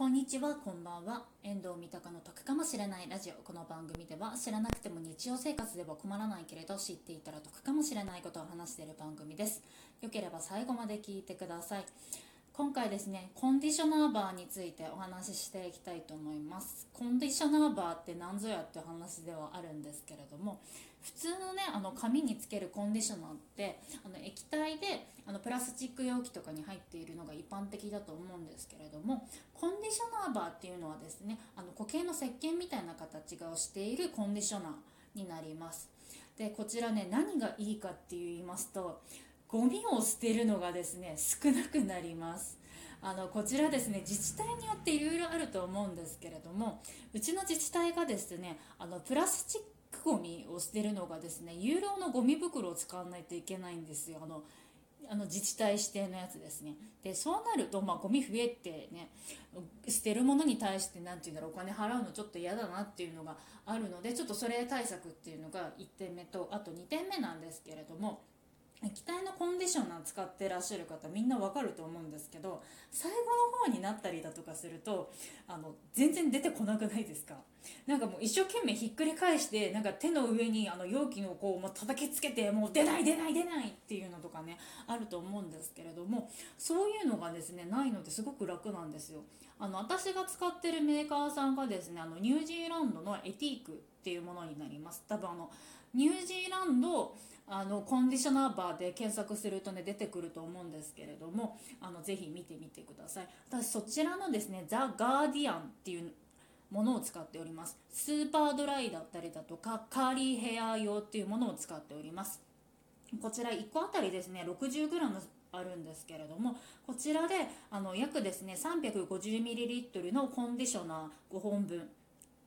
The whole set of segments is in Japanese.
こんにちは、こんばんは。遠藤三鷹の得かもしれないラジオ。この番組では知らなくても日常生活では困らないけれど知っていたら得かもしれないことを話している番組です。よければ最後まで聞いてください。今回ですねコンディショナーバーについてお話ししていきたいと思います。コンディショナーバーって何ぞやって話ではあるんですけれども普通のねあの紙につけるコンディショナーってあの液体であのプラスチック容器とかに入っているのが一般的だと思うんですけれどもコンディショナーバーっていうのはですねあの固形の石鹸みたいな形がしているコンディショナーになります。でこちらね何がいいかって言いますとゴミを捨てるのがですね少なくなります。あのこちらですね自治体によっていろいろあると思うんですけれどもうちの自治体がですねあのプラスチックゴミを捨てるのがですね有料のゴミ袋を使わないといけないんですよ。あのあの自治体指定のやつですね。でそうなると、まあ、ゴミ増えてね捨てるものに対して何て言うんだろうお金払うのちょっと嫌だなっていうのがあるのでちょっとそれ対策っていうのが1点目とあと2点目なんですけれども液体のコンディショナー使ってらっしゃる方みんなわかると思うんですけど最後の方になったりだとかするとあの全然出てこなくないですか？なんかもう一生懸命ひっくり返してなんか手の上にあの容器をこうもう叩きつけてもう出ない出ない出ないっていうのとかねあると思うんですけれどもそういうのがですねないのですごく楽なんですよ。あの私が使ってるメーカーさんがですねあのニュージーランドのエティークっていうものになります。多分あのニュージーランドあのコンディショナーバーで検索するとね出てくると思うんですけれどもあのぜひ見てみてください。私そちらのですねザ・ガーディアンっていうものを使っております。スーパードライだったりだとかカーリーヘア用っていうものを使っております。こちら1個あたりですね 60g あるんですけれどもこちらであの約ですね 350ml のコンディショナー5本分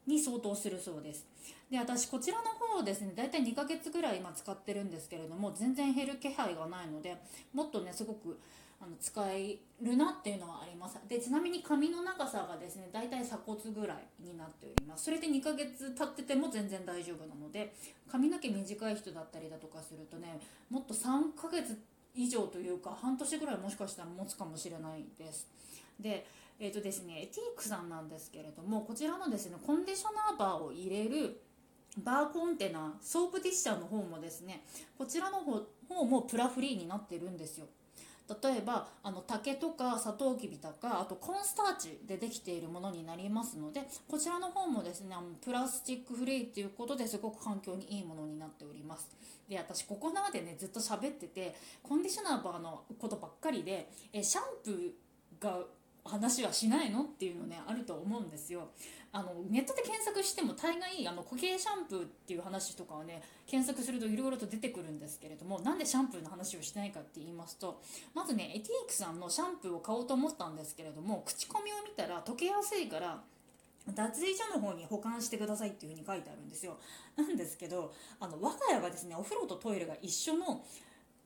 に相当するそうです。で私こちらの方をですね大体2ヶ月ぐらい今使ってるんですけれども全然減る気配がないのでもっとねすごくあの使えるなっていうのはあります。でちなみに髪の長さがですね大体鎖骨ぐらいになっております。それで2ヶ月経ってても全然大丈夫なので髪の毛短い人だったりだとかするとねもっと3ヶ月以上というか半年ぐらいもしかしたら持つかもしれないです。でえーとですね、エティークさんなんですけれどもこちらのですねコンディショナーバーを入れるバーコンテナソープティッシャーの方もですねこちらの方もプラフリーになってるんですよ。例えばあの竹とかサトウキビとかあとコーンスターチでできているものになりますのでこちらの方もですねあのプラスチックフリーっていうことですごく環境にいいものになっております。で私ここまでねずっと喋っててコンディショナーバーのことばっかりでえシャンプーが話はしないの？っていうのねあると思うんですよ。あのネットで検索しても大概あの固形シャンプーっていう話とかはね検索するといろいろと出てくるんですけれどもなんでシャンプーの話をしないかって言いますとまずねエティークさんのシャンプーを買おうと思ったんですけれども口コミを見たら溶けやすいから脱衣所の方に保管してくださいっていう風に書いてあるんですよ。なんですけどあの我が家がですねお風呂とトイレが一緒の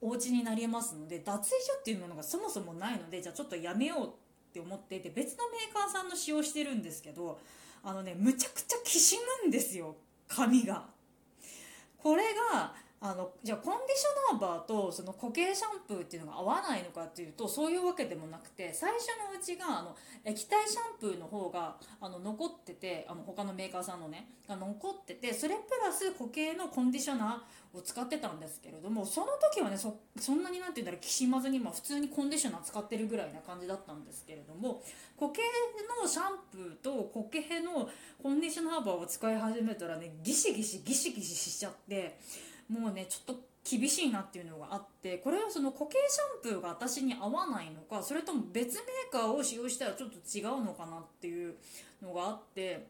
お家になりますので脱衣所っていうものがそもそもないのでじゃあちょっとやめようって思っていて別のメーカーさんの使用してるんですけどあのねむちゃくちゃきしむんですよ髪が。これがあのじゃあコンディショナーバーとその固形シャンプーっていうのが合わないのかっていうとそういうわけでもなくて最初のうちがあの液体シャンプーの方があの残っててあの他のメーカーさんのねが残っててそれプラス固形のコンディショナーを使ってたんですけれどもその時はねそそんなになんて言うんだろうきしまずに、まあ、普通にコンディショナー使ってるぐらいな感じだったんですけれども固形のシャンプーと固形のコンディショナーバーを使い始めたらねギシギシギシギシしちゃって。もうねちょっと厳しいなっていうのがあってこれはその固形シャンプーが私に合わないのかそれとも別メーカーを使用したらちょっと違うのかなっていうのがあって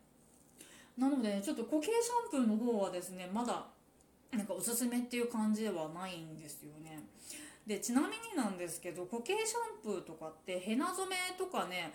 なのでちょっと固形シャンプーの方はですねまだなんかおすすめっていう感じではないんですよね。でちなみになんですけど固形シャンプーとかってヘナ染めとかね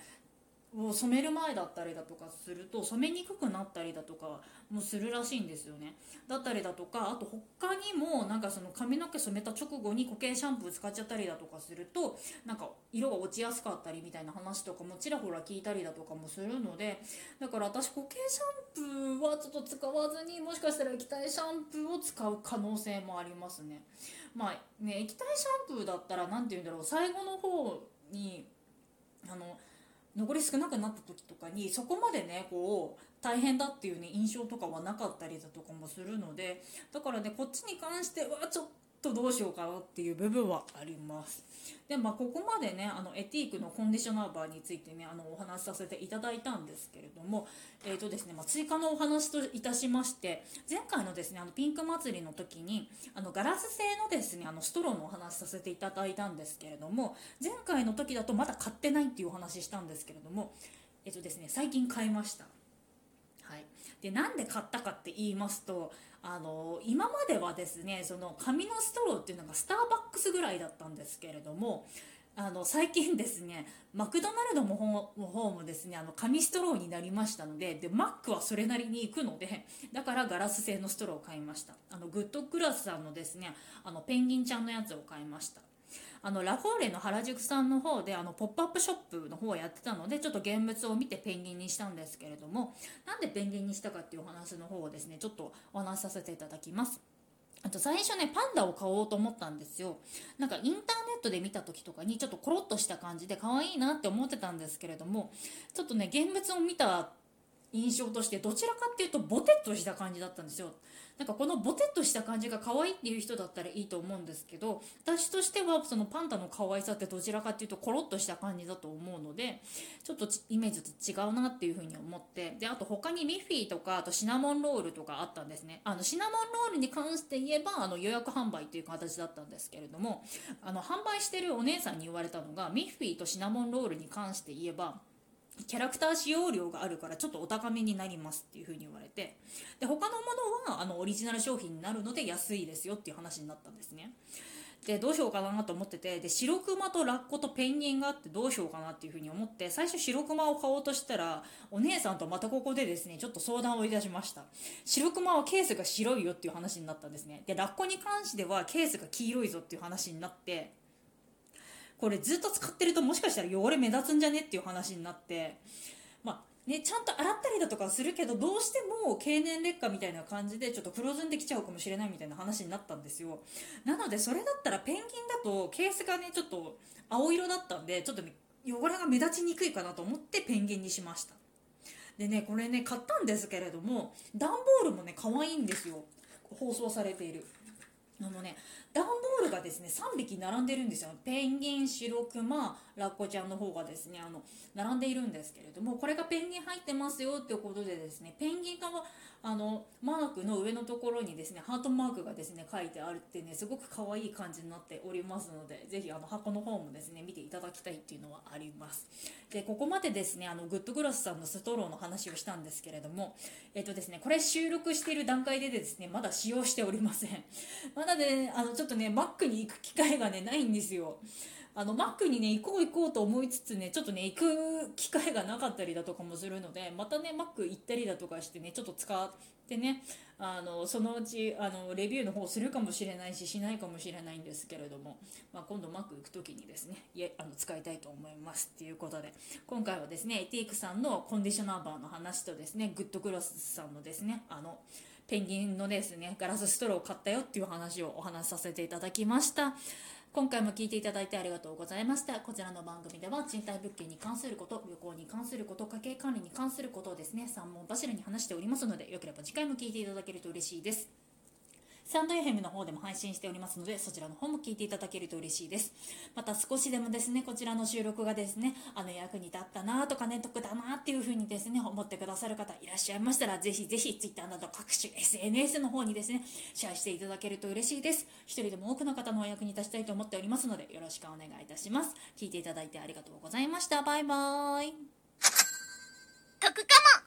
を染める前だったりだとかすると染めにくくなったりだとかもするらしいんですよね。だったりだとかあと他にもなんかその髪の毛染めた直後に固形シャンプー使っちゃったりだとかするとなんか色が落ちやすかったりみたいな話とかもちらほら聞いたりだとかもするのでだから私固形シャンプーはちょっと使わずにもしかしたら液体シャンプーを使う可能性もありますね。まあね液体シャンプーだったら何て言うんだろう。最後の方にあの残り少なくなった時とかにそこまでねこう大変だっていうね印象とかはなかったりだとかもするのでだからねこっちに関してはちょっととどうしようかなっていう部分はあります。でまあここまでねあのエティークのコンディショナーバーについてねあのお話しさせていただいたんですけれどもえーとですねまあ、追加のお話といたしまして前回のですねあのピンク祭りの時にあのガラス製のですねあのストローのお話しさせていただいたんですけれども前回の時だとまだ買ってないっていうお話ししたんですけれどもえっ、ー、とですね最近買いました。でなんで買ったかって言いますとあの今まではですねその紙のストローっていうのがスターバックスぐらいだったんですけれどもあの最近ですねマクドナルドも方もですねあの紙ストローになりましたのででマックはそれなりに行くのでだからガラス製のストローを買いました。あのグッドクラスさんのですねあのペンギンちゃんのやつを買いました。あのラフォーレの原宿さんの方であのポップアップショップの方をやってたのでちょっと現物を見てペンギンにしたんですけれどもなんでペンギンにしたかっていうお話の方をですねちょっとお話しさせていただきます。あと最初ねパンダを買おうと思ったんですよ。なんかインターネットで見た時とかにちょっとコロッとした感じで可愛いなって思ってたんですけれどもちょっとね現物を見た印象としてどちらかっていうとボテッとした感じだったんですよ。なんかこのボテッとした感じが可愛いっていう人だったらいいと思うんですけど私としてはそのパンダの可愛さってどちらかっていうとコロッとした感じだと思うのでちょっとイメージと違うなっていうふうに思ってであと他にミッフィーとかあとシナモンロールとかあったんですね。あのシナモンロールに関して言えばあの予約販売という形だったんですけれどもあの販売してるお姉さんに言われたのがミッフィーとシナモンロールに関して言えばキャラクター使用量があるからちょっとお高めになりますっていう風に言われてで他のものはあのオリジナル商品になるので安いですよっていう話になったんですね。でどうしようかなと思っててで白クマとラッコとペンギンがあってどうしようかなっていう風に思って最初白クマを買おうとしたらお姉さんとまたここでですねちょっと相談をいたしました。白クマはケースが白いよっていう話になったんですね。でラッコに関してはケースが黄色いぞっていう話になってこれずっと使ってるともしかしたら汚れ目立つんじゃねっていう話になって。まあね、ちゃんと洗ったりだとかするけどどうしても経年劣化みたいな感じでちょっと黒ずんできちゃうかもしれないみたいな話になったんですよ。なのでそれだったらペンギンだとケースがねちょっと青色だったんでちょっと汚れが目立ちにくいかなと思ってペンギンにしました。でねこれね買ったんですけれども段ボールもね可愛いんですよ。包装されている。あのね段ボールがですね3匹並んでるんですよ。ペンギン白クマラッコちゃんの方がですねあの並んでいるんですけれどもこれがペンギン入ってますよっていうことでですねペンギンのあのマークの上のところにですねハートマークがですね書いてあるってねすごく可愛い感じになっておりますのでぜひあの箱の方もですね見ていただきたいっていうのはあります。でここまでですねあのグッドグラスさんのストローの話をしたんですけれどもえっとですねこれ収録している段階でですねまだ使用しておりません。まだねあのちょっとねマックに行く機会がねないんですよ。あのマックにね行こう行こうと思いつつねちょっとね行く機会がなかったりだとかもするのでまたねマック行ったりだとかしてねちょっと使ってねあのそのうちあのレビューの方するかもしれないししないかもしれないんですけれども、まあ、今度マック行く時にですねいあの使いたいと思いますっていうことで今回はですねエティークさんのコンディショナーバーの話とですねグッドクロスさんのですねあのペンギンのですねガラスストローを買ったよっていう話をお話しさせていただきました。今回も聞いていただいてありがとうございました。こちらの番組では賃貸物件に関すること旅行に関すること家計管理に関することをですね3問柱に話しておりますのでよければ次回も聞いていただけると嬉しいです。サンド FM の方でも配信しておりますので、そちらの方も聞いていただけると嬉しいです。また少しでもですね、こちらの収録がですね、あの役に立ったなとかね、得だなっていう風にですね、思ってくださる方いらっしゃいましたら、ぜひぜひ Twitter など各種 SNS の方にですね、シェアしていただけると嬉しいです。一人でも多くの方のお役に立ちたいと思っておりますので、よろしくお願いいたします。聞いていただいてありがとうございました。バイバーイ。得かも